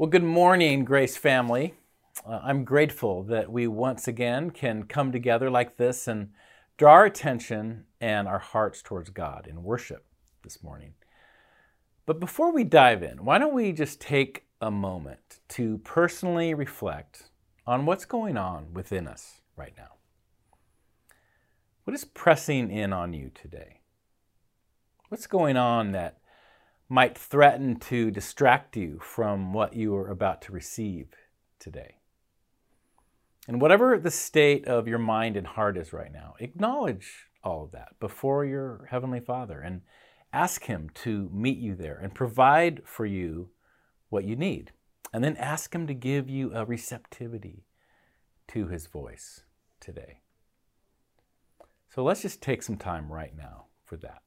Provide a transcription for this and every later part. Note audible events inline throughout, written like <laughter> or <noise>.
Well, good morning, Grace family. Uh, I'm grateful that we once again can come together like this and draw our attention and our hearts towards God in worship this morning. But before we dive in, why don't we just take a moment to personally reflect on what's going on within us right now? What is pressing in on you today? What's going on that might threaten to distract you from what you are about to receive today. And whatever the state of your mind and heart is right now, acknowledge all of that before your Heavenly Father and ask Him to meet you there and provide for you what you need. And then ask Him to give you a receptivity to His voice today. So let's just take some time right now for that.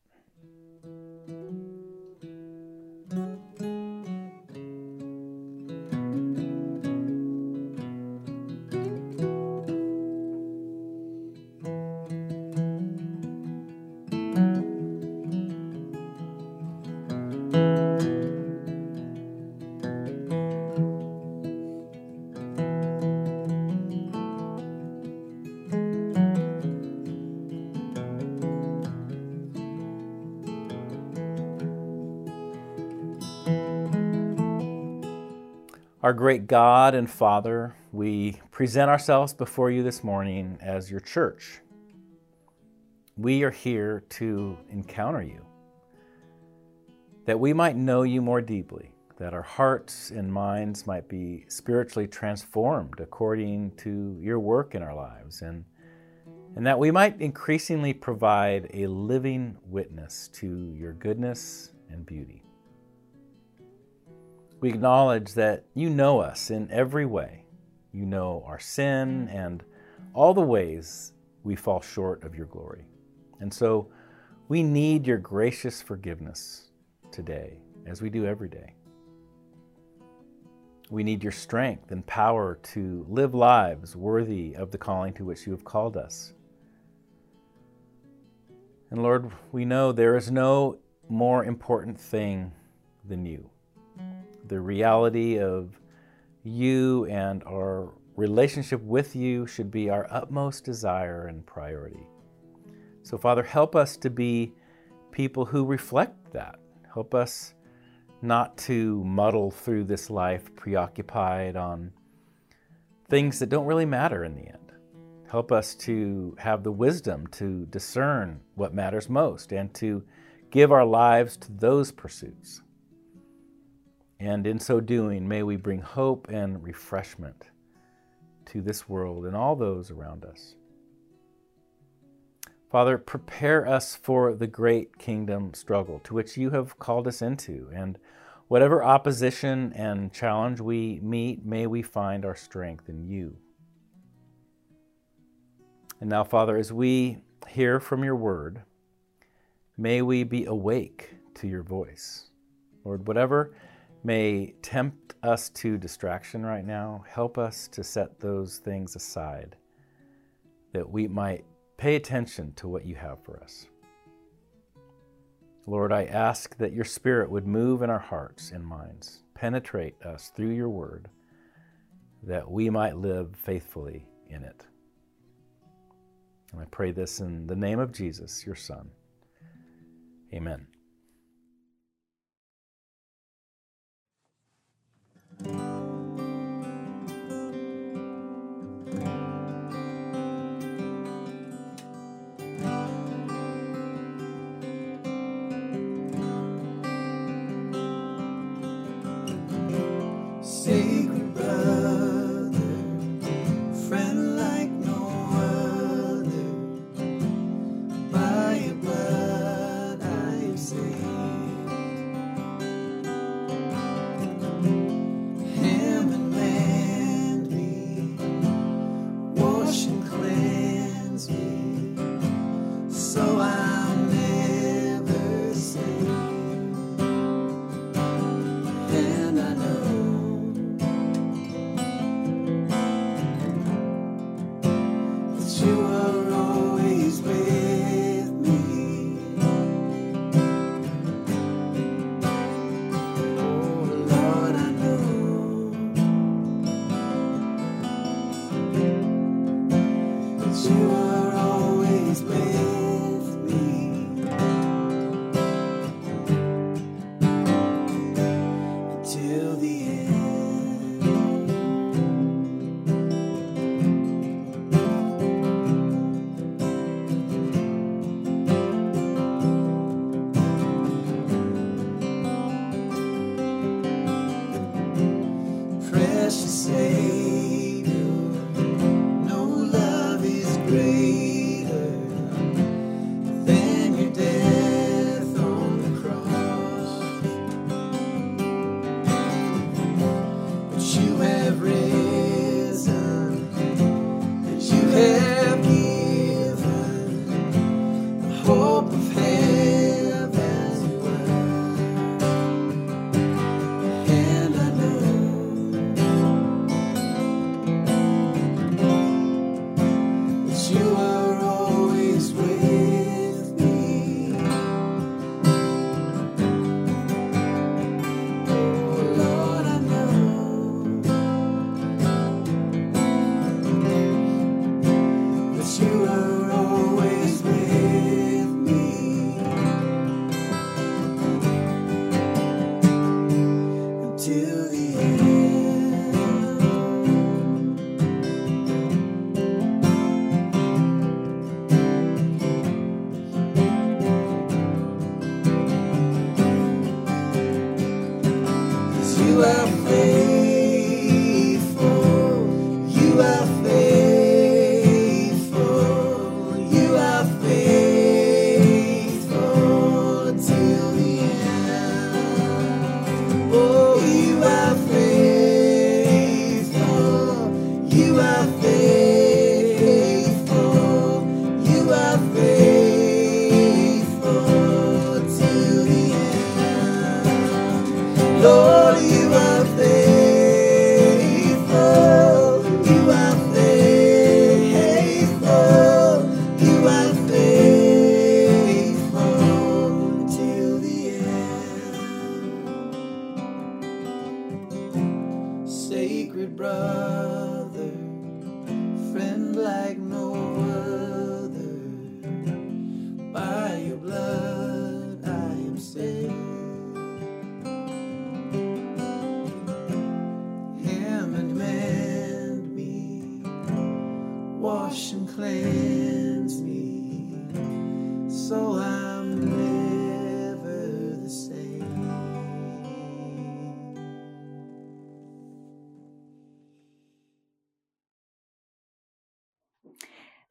Our great God and Father, we present ourselves before you this morning as your church. We are here to encounter you, that we might know you more deeply, that our hearts and minds might be spiritually transformed according to your work in our lives, and, and that we might increasingly provide a living witness to your goodness and beauty. We acknowledge that you know us in every way. You know our sin and all the ways we fall short of your glory. And so we need your gracious forgiveness today, as we do every day. We need your strength and power to live lives worthy of the calling to which you have called us. And Lord, we know there is no more important thing than you the reality of you and our relationship with you should be our utmost desire and priority. So, Father, help us to be people who reflect that. Help us not to muddle through this life preoccupied on things that don't really matter in the end. Help us to have the wisdom to discern what matters most and to give our lives to those pursuits. And in so doing, may we bring hope and refreshment to this world and all those around us. Father, prepare us for the great kingdom struggle to which you have called us into. And whatever opposition and challenge we meet, may we find our strength in you. And now, Father, as we hear from your word, may we be awake to your voice. Lord, whatever may tempt us to distraction right now. Help us to set those things aside that we might pay attention to what you have for us. Lord, I ask that your Spirit would move in our hearts and minds, penetrate us through your word, that we might live faithfully in it. And I pray this in the name of Jesus, your Son. Amen.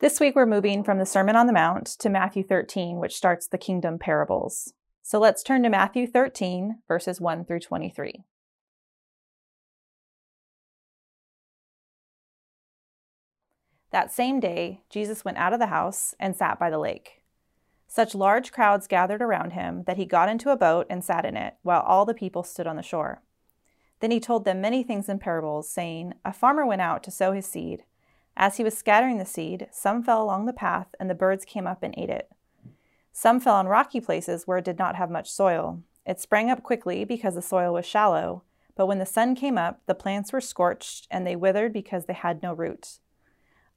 This week we're moving from the Sermon on the Mount to Matthew 13, which starts the kingdom parables. So let's turn to Matthew 13, verses 1 through 23. That same day, Jesus went out of the house and sat by the lake. Such large crowds gathered around him that he got into a boat and sat in it, while all the people stood on the shore. Then he told them many things in parables, saying, A farmer went out to sow his seed. As he was scattering the seed, some fell along the path, and the birds came up and ate it. Some fell on rocky places where it did not have much soil. It sprang up quickly because the soil was shallow, but when the sun came up, the plants were scorched, and they withered because they had no root.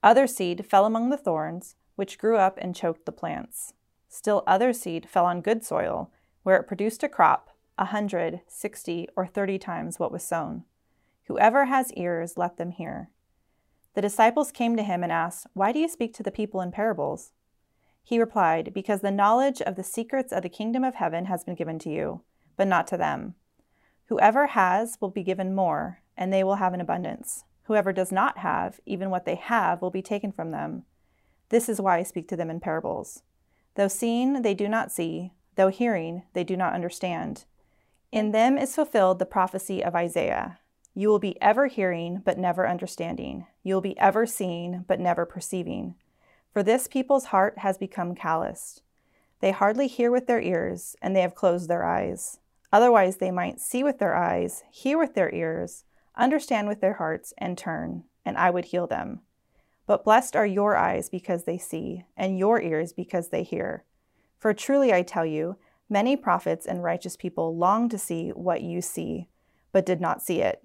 Other seed fell among the thorns, which grew up and choked the plants. Still other seed fell on good soil, where it produced a crop, a hundred, sixty, or thirty times what was sown. Whoever has ears, let them hear. The disciples came to him and asked, Why do you speak to the people in parables? He replied, Because the knowledge of the secrets of the kingdom of heaven has been given to you, but not to them. Whoever has will be given more, and they will have an abundance. Whoever does not have, even what they have, will be taken from them. This is why I speak to them in parables. Though seeing, they do not see, though hearing, they do not understand. In them is fulfilled the prophecy of Isaiah. You will be ever hearing, but never understanding. You will be ever seeing, but never perceiving. For this people's heart has become calloused. They hardly hear with their ears, and they have closed their eyes. Otherwise, they might see with their eyes, hear with their ears, understand with their hearts, and turn, and I would heal them. But blessed are your eyes because they see, and your ears because they hear. For truly I tell you, many prophets and righteous people long to see what you see, but did not see it,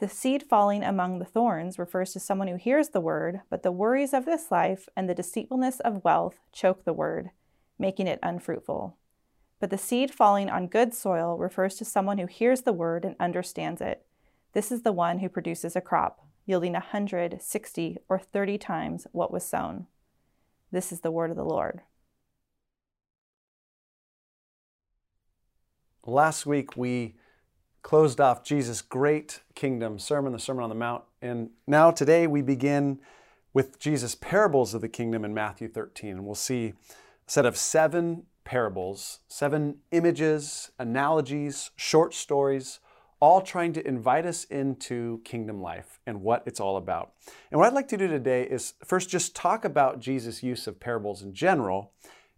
The seed falling among the thorns refers to someone who hears the word, but the worries of this life and the deceitfulness of wealth choke the word, making it unfruitful. But the seed falling on good soil refers to someone who hears the word and understands it. This is the one who produces a crop, yielding a hundred, sixty, or thirty times what was sown. This is the word of the Lord. Last week we closed off Jesus' great kingdom sermon, the Sermon on the Mount. And now today we begin with Jesus' parables of the kingdom in Matthew 13. And we'll see a set of seven parables, seven images, analogies, short stories, all trying to invite us into kingdom life and what it's all about. And what I'd like to do today is first just talk about Jesus' use of parables in general.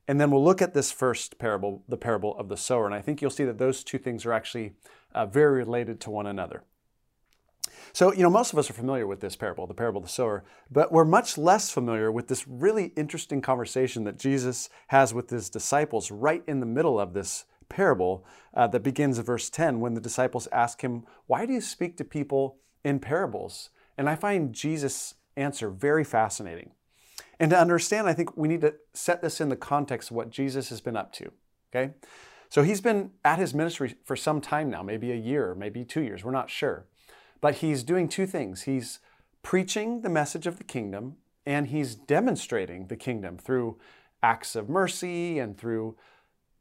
And then we'll look at this first parable, the parable of the sower. And I think you'll see that those two things are actually uh, very related to one another. So, you know, most of us are familiar with this parable, the parable of the sower, but we're much less familiar with this really interesting conversation that Jesus has with his disciples right in the middle of this parable uh, that begins in verse 10 when the disciples ask him, Why do you speak to people in parables? And I find Jesus' answer very fascinating. And to understand, I think we need to set this in the context of what Jesus has been up to. Okay? So he's been at his ministry for some time now, maybe a year, maybe two years, we're not sure. But he's doing two things. He's preaching the message of the kingdom and he's demonstrating the kingdom through acts of mercy and through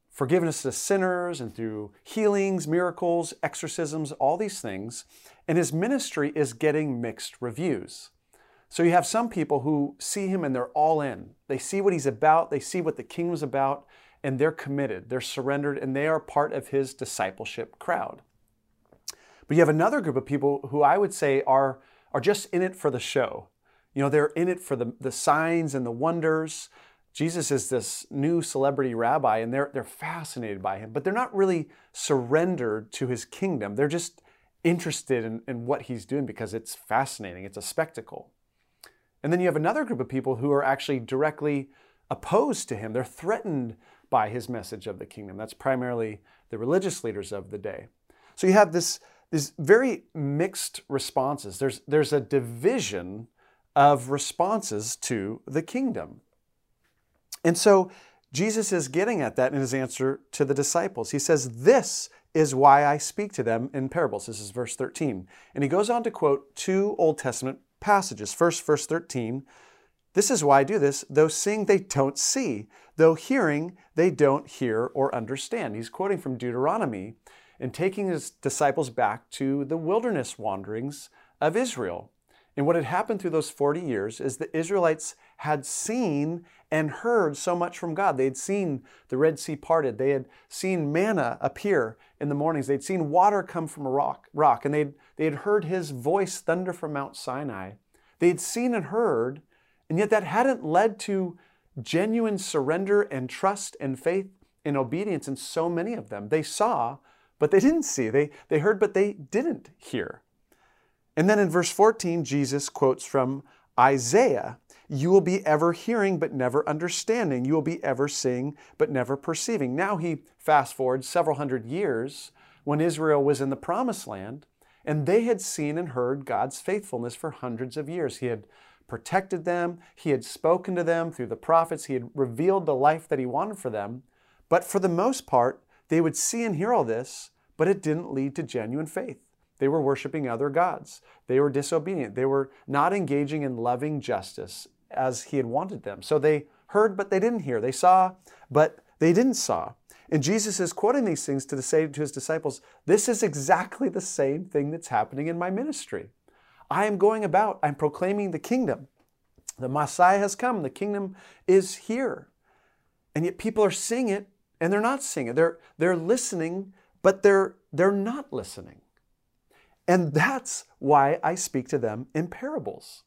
forgiveness to sinners and through healings, miracles, exorcisms, all these things. And his ministry is getting mixed reviews. So you have some people who see him and they're all in. They see what he's about, they see what the kingdom's about, and they're committed, they're surrendered, and they are part of his discipleship crowd. But you have another group of people who I would say are, are just in it for the show. You know, they're in it for the, the signs and the wonders. Jesus is this new celebrity rabbi, and they're, they're fascinated by him, but they're not really surrendered to his kingdom. They're just interested in, in what he's doing because it's fascinating, it's a spectacle. And then you have another group of people who are actually directly opposed to him. They're threatened by his message of the kingdom. That's primarily the religious leaders of the day. So you have this these very mixed responses. There's, there's a division of responses to the kingdom. And so Jesus is getting at that in his answer to the disciples. He says, This is why I speak to them in parables. This is verse 13. And he goes on to quote two Old Testament passages. First, verse 13 This is why I do this. Though seeing, they don't see. Though hearing, they don't hear or understand. He's quoting from Deuteronomy and taking his disciples back to the wilderness wanderings of Israel. And what had happened through those 40 years is the Israelites had seen and heard so much from God. They had seen the Red Sea parted. They had seen manna appear in the mornings. They'd seen water come from a rock, rock and they'd, they had heard his voice thunder from Mount Sinai. They'd seen and heard, and yet that hadn't led to genuine surrender and trust and faith and obedience in so many of them. They saw, but they didn't see. They, they heard, but they didn't hear. And then in verse 14, Jesus quotes from Isaiah You will be ever hearing, but never understanding. You will be ever seeing, but never perceiving. Now he fast forwards several hundred years when Israel was in the promised land, and they had seen and heard God's faithfulness for hundreds of years. He had protected them, He had spoken to them through the prophets, He had revealed the life that He wanted for them. But for the most part, they would see and hear all this, but it didn't lead to genuine faith. They were worshiping other gods. They were disobedient. They were not engaging in loving justice as he had wanted them. So they heard, but they didn't hear. They saw, but they didn't saw. And Jesus is quoting these things to say to his disciples, this is exactly the same thing that's happening in my ministry. I am going about, I'm proclaiming the kingdom. The Messiah has come, the kingdom is here. And yet people are seeing it and they're not singing. They're, they're listening, but they're, they're not listening. And that's why I speak to them in parables,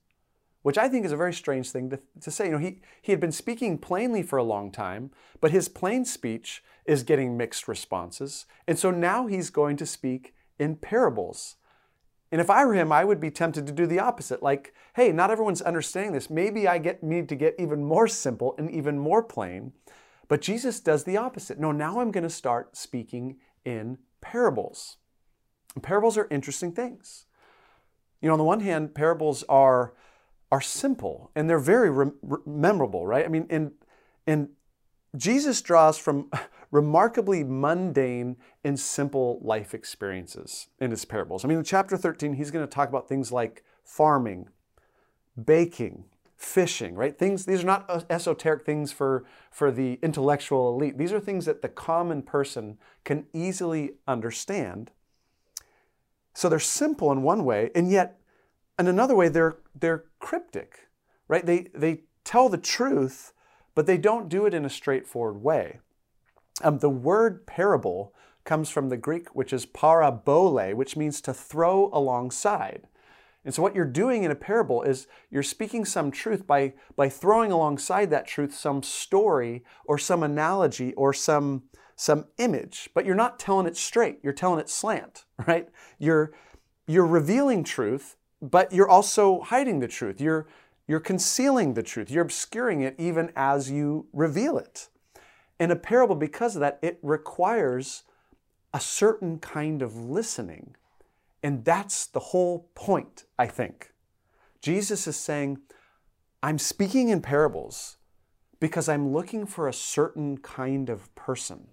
which I think is a very strange thing to, to say. You know, he, he had been speaking plainly for a long time, but his plain speech is getting mixed responses. And so now he's going to speak in parables. And if I were him, I would be tempted to do the opposite. Like, hey, not everyone's understanding this. Maybe I get need to get even more simple and even more plain but Jesus does the opposite. No, now I'm going to start speaking in parables. Parables are interesting things. You know, on the one hand, parables are are simple and they're very re- re- memorable, right? I mean, and and Jesus draws from <laughs> remarkably mundane and simple life experiences in his parables. I mean, in chapter 13, he's going to talk about things like farming, baking, fishing, right? Things these are not esoteric things for for the intellectual elite. These are things that the common person can easily understand. So they're simple in one way, and yet in another way they're they're cryptic, right? They they tell the truth, but they don't do it in a straightforward way. Um, the word parable comes from the Greek, which is parabole, which means to throw alongside. And so, what you're doing in a parable is you're speaking some truth by, by throwing alongside that truth some story or some analogy or some, some image, but you're not telling it straight. You're telling it slant, <laughs> right? You're, you're revealing truth, but you're also hiding the truth. You're, you're concealing the truth. You're obscuring it even as you reveal it. In a parable, because of that, it requires a certain kind of listening and that's the whole point, I think. Jesus is saying, I'm speaking in parables because I'm looking for a certain kind of person.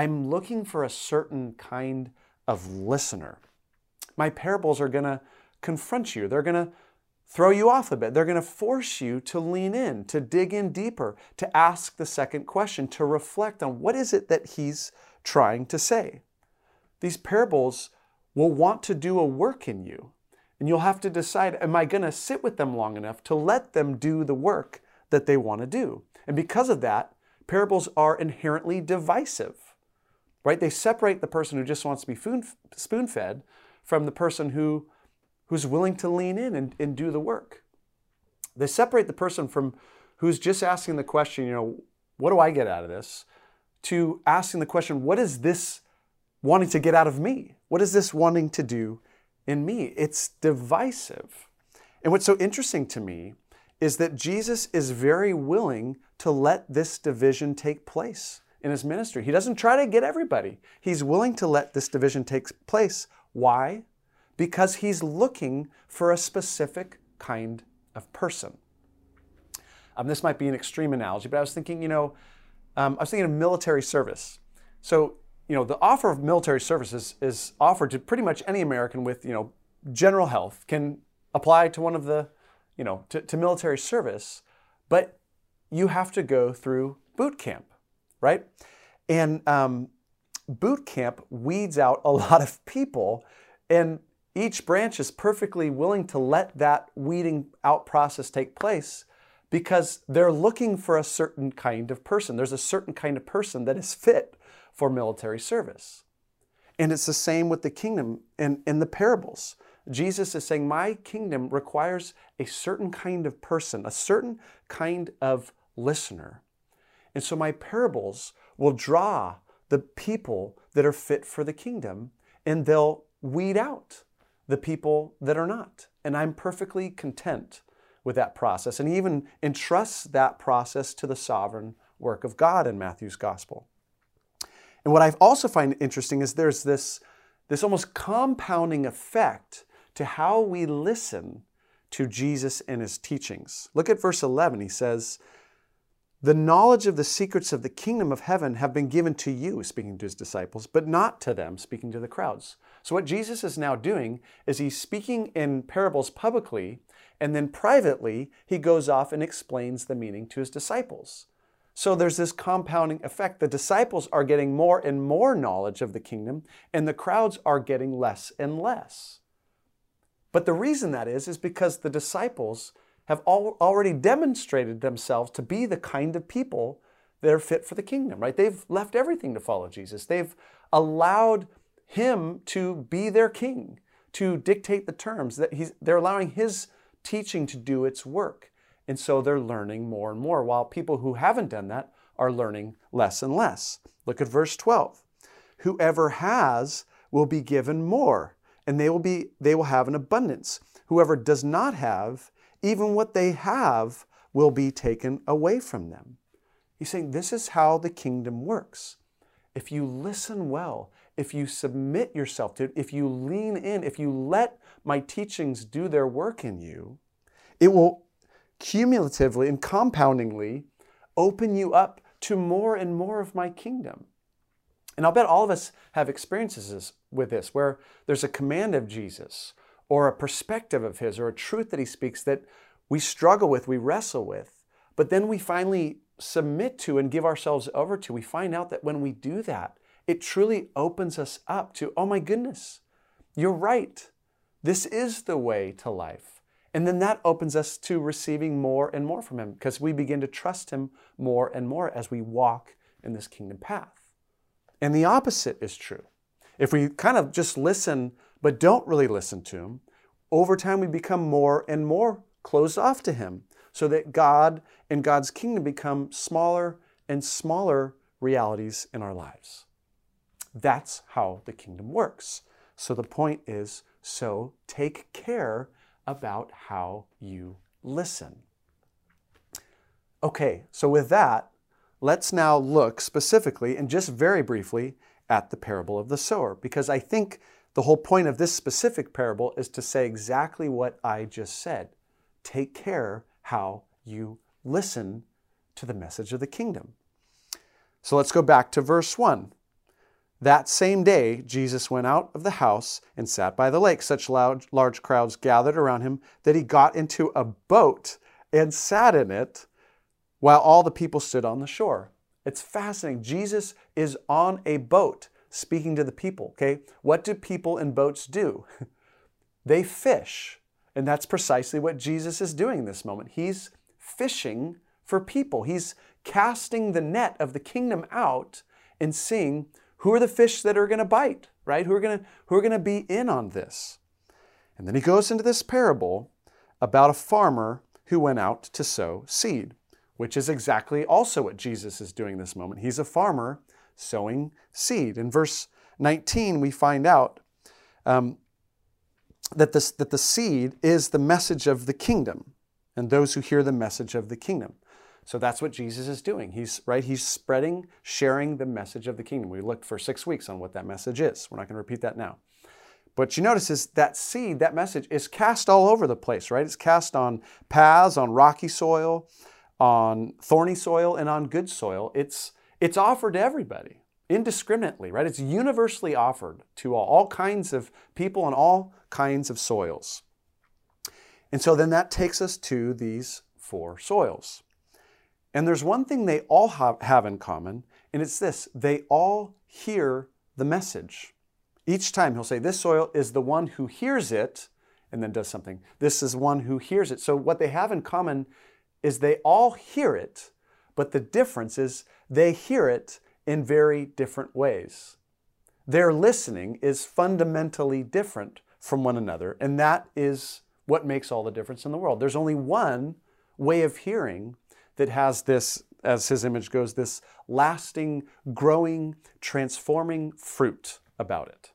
I'm looking for a certain kind of listener. My parables are going to confront you. They're going to throw you off a bit. They're going to force you to lean in, to dig in deeper, to ask the second question, to reflect on what is it that he's trying to say. These parables will want to do a work in you. And you'll have to decide am I going to sit with them long enough to let them do the work that they want to do? And because of that, parables are inherently divisive, right? They separate the person who just wants to be spoon fed from the person who, who's willing to lean in and, and do the work. They separate the person from who's just asking the question, you know, what do I get out of this? To asking the question, what is this wanting to get out of me? What is this wanting to do in me? It's divisive. And what's so interesting to me is that Jesus is very willing to let this division take place in his ministry. He doesn't try to get everybody, he's willing to let this division take place. Why? Because he's looking for a specific kind of person. Um, this might be an extreme analogy, but I was thinking, you know, um, I was thinking of military service. So you know, the offer of military services is offered to pretty much any American with, you know, general health can apply to one of the, you know, to, to military service, but you have to go through boot camp, right? And um, boot camp weeds out a <laughs> lot of people, and each branch is perfectly willing to let that weeding out process take place because they're looking for a certain kind of person. There's a certain kind of person that is fit for military service. And it's the same with the kingdom in, in the parables. Jesus is saying, My kingdom requires a certain kind of person, a certain kind of listener. And so my parables will draw the people that are fit for the kingdom, and they'll weed out the people that are not. And I'm perfectly content with that process. And he even entrusts that process to the sovereign work of God in Matthew's gospel. And what I also find interesting is there's this, this almost compounding effect to how we listen to Jesus and his teachings. Look at verse 11. He says, The knowledge of the secrets of the kingdom of heaven have been given to you, speaking to his disciples, but not to them, speaking to the crowds. So, what Jesus is now doing is he's speaking in parables publicly, and then privately, he goes off and explains the meaning to his disciples. So there's this compounding effect. The disciples are getting more and more knowledge of the kingdom, and the crowds are getting less and less. But the reason that is, is because the disciples have already demonstrated themselves to be the kind of people that are fit for the kingdom, right? They've left everything to follow Jesus. They've allowed him to be their king, to dictate the terms, that he's, they're allowing his teaching to do its work. And so they're learning more and more, while people who haven't done that are learning less and less. Look at verse 12. Whoever has will be given more, and they will, be, they will have an abundance. Whoever does not have, even what they have will be taken away from them. He's saying this is how the kingdom works. If you listen well, if you submit yourself to it, if you lean in, if you let my teachings do their work in you, it will cumulatively and compoundingly open you up to more and more of my kingdom. And I'll bet all of us have experiences with this where there's a command of Jesus or a perspective of his or a truth that he speaks that we struggle with, we wrestle with, but then we finally submit to and give ourselves over to. We find out that when we do that, it truly opens us up to, oh my goodness, you're right. This is the way to life. And then that opens us to receiving more and more from Him because we begin to trust Him more and more as we walk in this kingdom path. And the opposite is true. If we kind of just listen but don't really listen to Him, over time we become more and more closed off to Him so that God and God's kingdom become smaller and smaller realities in our lives. That's how the kingdom works. So the point is so take care about how you listen. Okay, so with that, let's now look specifically and just very briefly at the parable of the sower, because I think the whole point of this specific parable is to say exactly what I just said. Take care how you listen to the message of the kingdom. So let's go back to verse 1. That same day, Jesus went out of the house and sat by the lake. Such loud, large crowds gathered around him that he got into a boat and sat in it while all the people stood on the shore. It's fascinating. Jesus is on a boat speaking to the people, okay? What do people in boats do? <laughs> they fish. And that's precisely what Jesus is doing in this moment. He's fishing for people. He's casting the net of the kingdom out and seeing who are the fish that are going to bite, right? Who are going to who are going to be in on this? And then he goes into this parable about a farmer who went out to sow seed, which is exactly also what Jesus is doing this moment. He's a farmer sowing seed. In verse 19, we find out um, that, this, that the seed is the message of the kingdom and those who hear the message of the kingdom. So that's what Jesus is doing. He's right, he's spreading, sharing the message of the kingdom. We looked for 6 weeks on what that message is. We're not going to repeat that now. But you notice is that seed, that message is cast all over the place, right? It's cast on paths, on rocky soil, on thorny soil, and on good soil. It's it's offered to everybody indiscriminately, right? It's universally offered to all, all kinds of people on all kinds of soils. And so then that takes us to these four soils. And there's one thing they all have, have in common, and it's this they all hear the message. Each time he'll say, This soil is the one who hears it, and then does something. This is one who hears it. So what they have in common is they all hear it, but the difference is they hear it in very different ways. Their listening is fundamentally different from one another, and that is what makes all the difference in the world. There's only one way of hearing that has this, as his image goes, this lasting, growing, transforming fruit about it.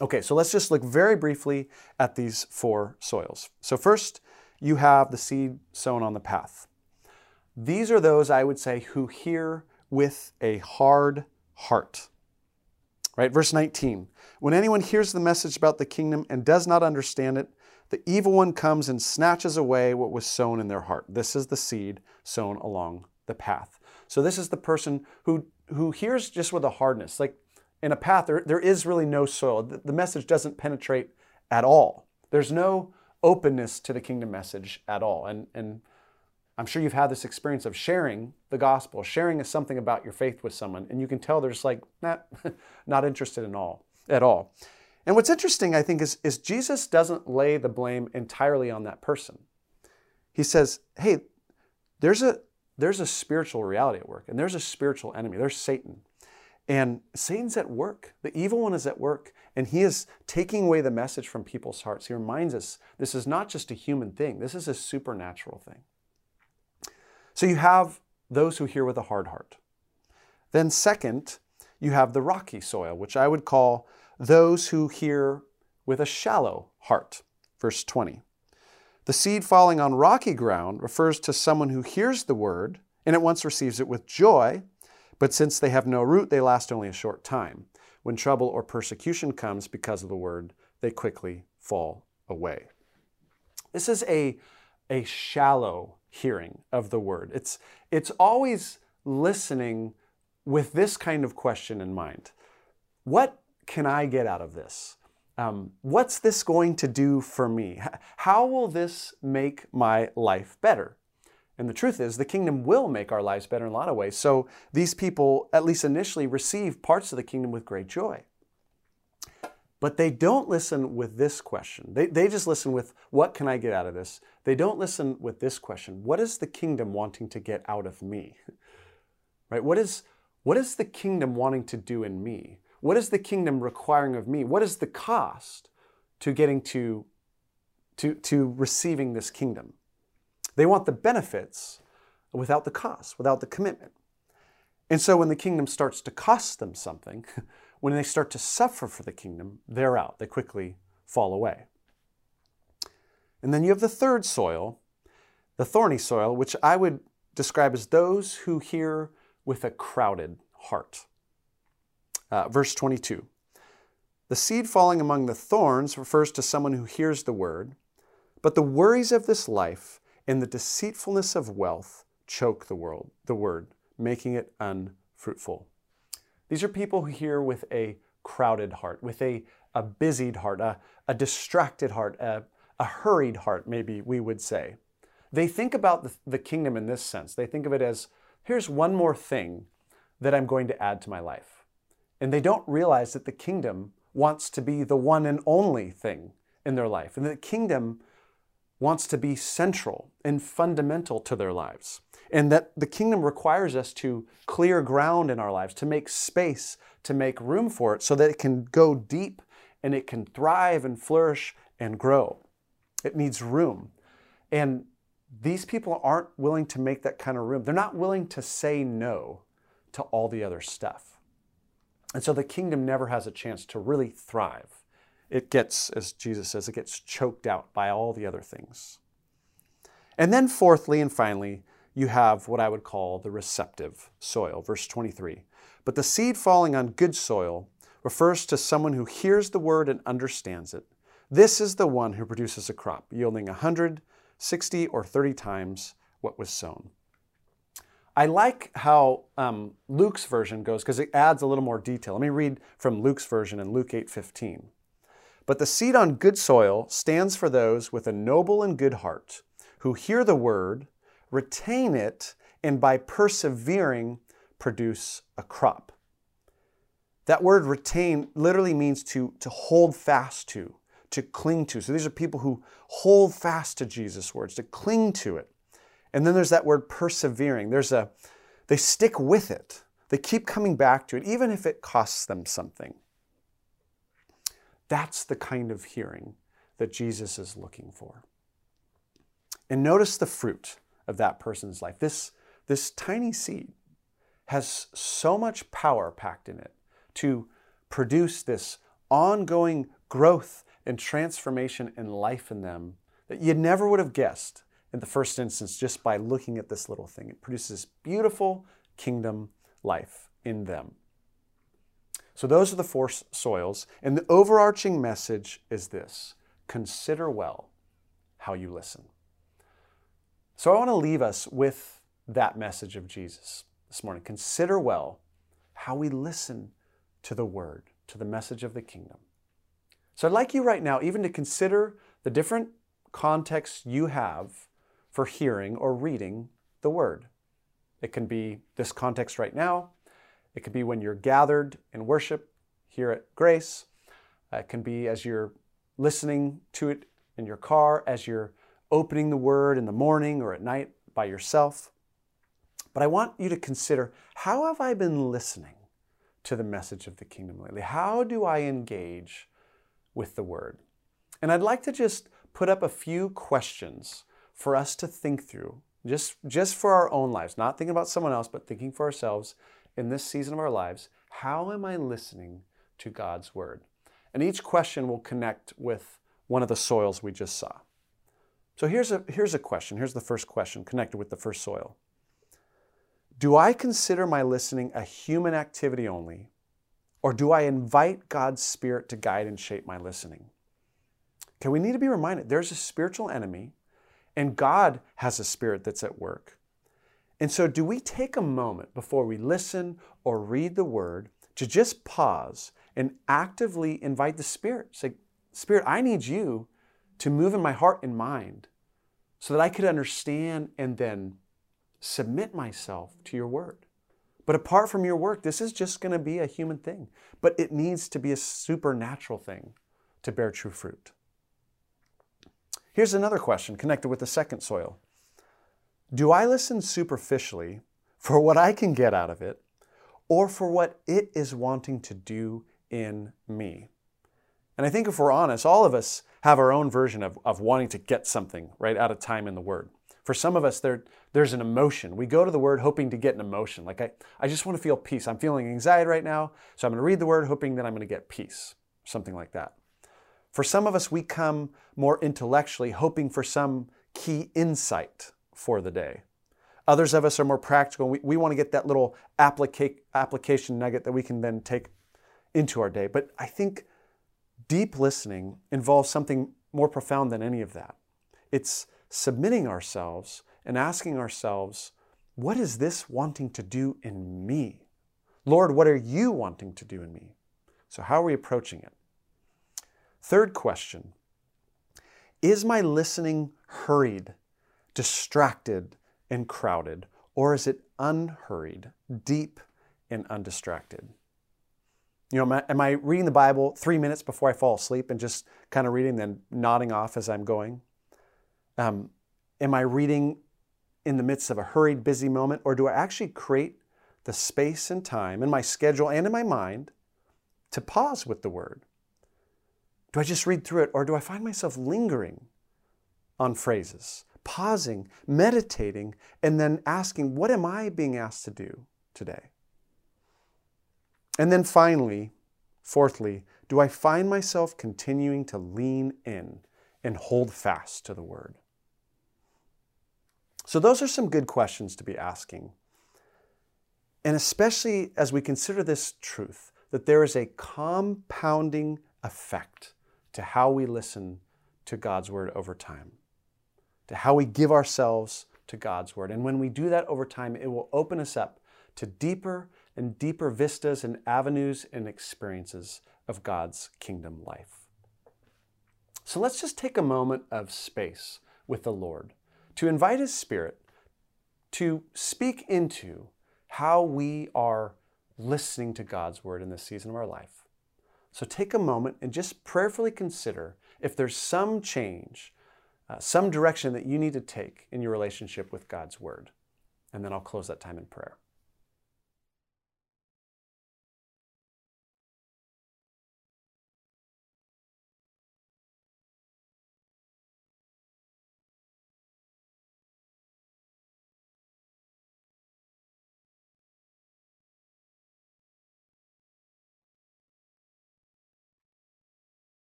Okay, so let's just look very briefly at these four soils. So, first, you have the seed sown on the path. These are those, I would say, who hear with a hard heart. Right? Verse 19 When anyone hears the message about the kingdom and does not understand it, the evil one comes and snatches away what was sown in their heart. This is the seed sown along the path. So this is the person who who hears just with a hardness. Like in a path, there, there is really no soil. The, the message doesn't penetrate at all. There's no openness to the kingdom message at all. And and I'm sure you've had this experience of sharing the gospel, sharing something about your faith with someone, and you can tell they're just like, nah, <laughs> not interested in all at all. And what's interesting, I think, is, is Jesus doesn't lay the blame entirely on that person. He says, hey, there's a, there's a spiritual reality at work, and there's a spiritual enemy. There's Satan. And Satan's at work. The evil one is at work, and he is taking away the message from people's hearts. He reminds us this is not just a human thing, this is a supernatural thing. So you have those who hear with a hard heart. Then, second, you have the rocky soil, which I would call those who hear with a shallow heart. Verse 20. The seed falling on rocky ground refers to someone who hears the word and at once receives it with joy, but since they have no root, they last only a short time. when trouble or persecution comes because of the word, they quickly fall away. This is a, a shallow hearing of the word. It's, it's always listening with this kind of question in mind What can I get out of this? Um, what's this going to do for me? How will this make my life better? And the truth is, the kingdom will make our lives better in a lot of ways. So these people, at least initially, receive parts of the kingdom with great joy. But they don't listen with this question. They, they just listen with, What can I get out of this? They don't listen with this question What is the kingdom wanting to get out of me? <laughs> Right? What is, what is the kingdom wanting to do in me? What is the kingdom requiring of me? What is the cost to getting to, to, to receiving this kingdom? They want the benefits without the cost, without the commitment. And so when the kingdom starts to cost them something, <laughs> when they start to suffer for the kingdom, they're out. They quickly fall away. And then you have the third soil, the thorny soil, which I would describe as those who hear with a crowded heart. Uh, verse 22 The seed falling among the thorns refers to someone who hears the word, but the worries of this life and the deceitfulness of wealth choke the world, the word, making it unfruitful. These are people hear with a crowded heart, with a, a busied heart, a, a distracted heart, a, a hurried heart, maybe we would say. They think about the, the kingdom in this sense. They think of it as here's one more thing that I'm going to add to my life. And they don't realize that the kingdom wants to be the one and only thing in their life. And the kingdom wants to be central and fundamental to their lives. And that the kingdom requires us to clear ground in our lives, to make space, to make room for it so that it can go deep and it can thrive and flourish and grow. It needs room. And these people aren't willing to make that kind of room. They're not willing to say no to all the other stuff. And so the kingdom never has a chance to really thrive. It gets, as Jesus says, it gets choked out by all the other things. And then, fourthly and finally, you have what I would call the receptive soil. Verse 23. But the seed falling on good soil refers to someone who hears the word and understands it. This is the one who produces a crop, yielding 100, 60, or 30 times what was sown. I like how um, Luke's version goes because it adds a little more detail. Let me read from Luke's version in Luke 8:15. But the seed on good soil stands for those with a noble and good heart, who hear the word, retain it, and by persevering produce a crop. That word retain literally means to, to hold fast to, to cling to. So these are people who hold fast to Jesus' words, to cling to it. And then there's that word persevering. There's a they stick with it. They keep coming back to it, even if it costs them something. That's the kind of hearing that Jesus is looking for. And notice the fruit of that person's life. This, this tiny seed has so much power packed in it to produce this ongoing growth and transformation in life in them that you never would have guessed in the first instance just by looking at this little thing. It produces beautiful kingdom life in them. So, those are the four soils. And the overarching message is this consider well how you listen. So, I want to leave us with that message of Jesus this morning. Consider well how we listen to the word, to the message of the kingdom. So, I'd like you right now even to consider the different contexts you have for hearing or reading the word. It can be this context right now. It could be when you're gathered in worship here at Grace. It can be as you're listening to it in your car, as you're opening the Word in the morning or at night by yourself. But I want you to consider how have I been listening to the message of the kingdom lately? How do I engage with the Word? And I'd like to just put up a few questions for us to think through, just, just for our own lives, not thinking about someone else, but thinking for ourselves in this season of our lives, how am I listening to God's word? And each question will connect with one of the soils we just saw. So here's a, here's a question. Here's the first question connected with the first soil. Do I consider my listening a human activity only, Or do I invite God's Spirit to guide and shape my listening? Okay, we need to be reminded there's a spiritual enemy, and God has a spirit that's at work. And so, do we take a moment before we listen or read the word to just pause and actively invite the Spirit? Say, Spirit, I need you to move in my heart and mind so that I could understand and then submit myself to your word. But apart from your work, this is just going to be a human thing. But it needs to be a supernatural thing to bear true fruit. Here's another question connected with the second soil Do I listen superficially for what I can get out of it or for what it is wanting to do in me? And I think if we're honest, all of us have our own version of, of wanting to get something right out of time in the Word. For some of us, there, there's an emotion. We go to the Word hoping to get an emotion. Like, I, I just want to feel peace. I'm feeling anxiety right now, so I'm going to read the Word hoping that I'm going to get peace, something like that. For some of us, we come more intellectually, hoping for some key insight for the day. Others of us are more practical. We, we want to get that little applica- application nugget that we can then take into our day. But I think deep listening involves something more profound than any of that. It's submitting ourselves and asking ourselves, what is this wanting to do in me? Lord, what are you wanting to do in me? So, how are we approaching it? Third question Is my listening hurried, distracted, and crowded, or is it unhurried, deep, and undistracted? You know, am I, am I reading the Bible three minutes before I fall asleep and just kind of reading, then nodding off as I'm going? Um, am I reading in the midst of a hurried, busy moment, or do I actually create the space and time in my schedule and in my mind to pause with the Word? Do I just read through it, or do I find myself lingering on phrases, pausing, meditating, and then asking, What am I being asked to do today? And then finally, fourthly, do I find myself continuing to lean in and hold fast to the Word? So, those are some good questions to be asking. And especially as we consider this truth that there is a compounding effect to how we listen to God's word over time, to how we give ourselves to God's word. And when we do that over time, it will open us up to deeper and deeper vistas and avenues and experiences of God's kingdom life. So let's just take a moment of space with the Lord to invite His Spirit to speak into how we are listening to God's word in this season of our life. So take a moment and just prayerfully consider if there's some change, uh, some direction that you need to take in your relationship with God's Word. And then I'll close that time in prayer.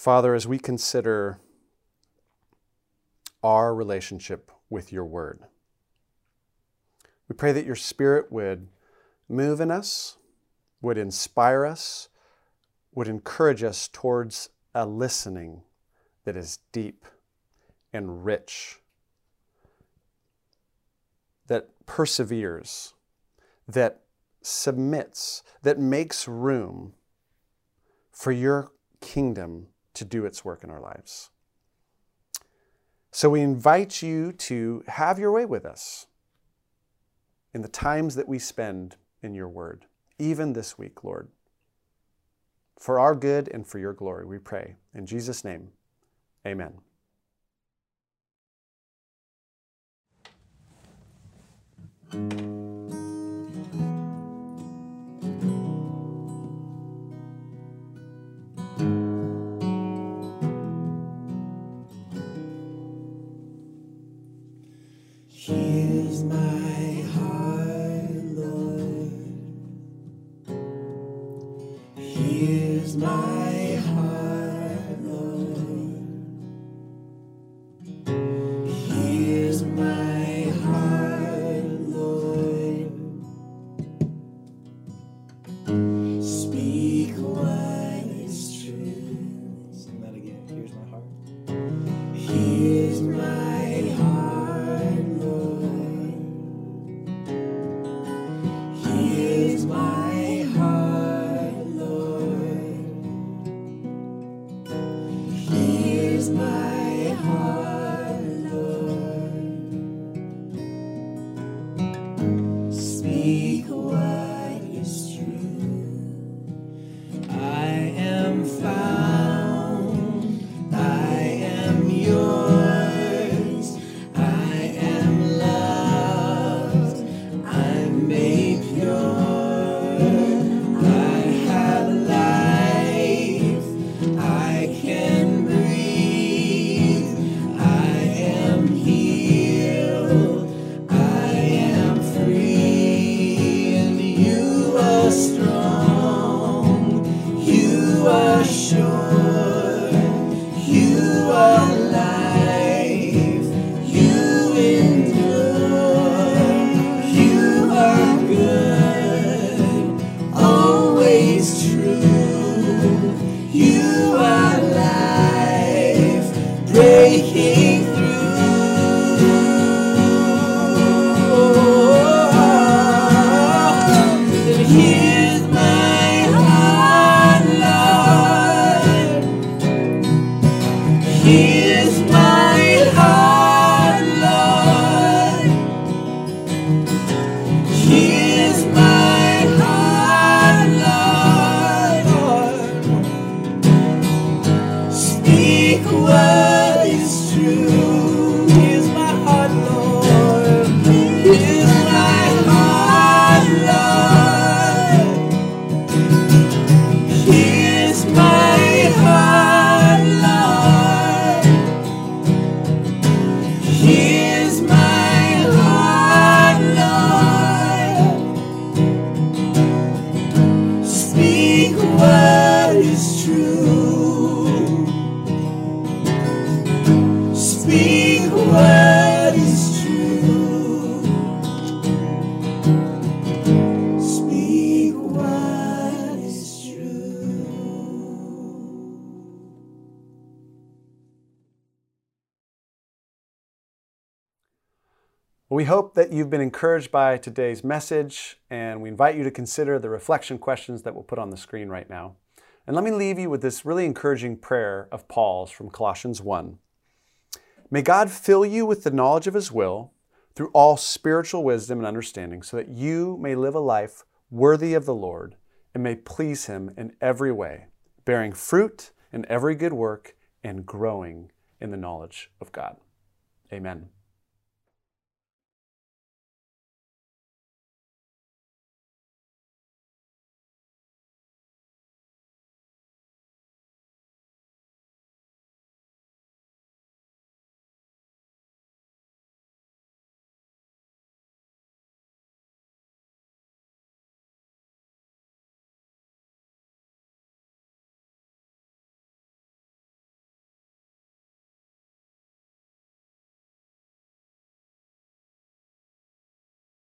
Father, as we consider our relationship with your word, we pray that your spirit would move in us, would inspire us, would encourage us towards a listening that is deep and rich, that perseveres, that submits, that makes room for your kingdom to do its work in our lives. So we invite you to have your way with us in the times that we spend in your word, even this week, Lord. For our good and for your glory, we pray. In Jesus' name, amen. Here's Well, we hope that you've been encouraged by today's message, and we invite you to consider the reflection questions that we'll put on the screen right now. And let me leave you with this really encouraging prayer of Paul's from Colossians 1. May God fill you with the knowledge of His will through all spiritual wisdom and understanding, so that you may live a life worthy of the Lord and may please Him in every way, bearing fruit in every good work and growing in the knowledge of God. Amen.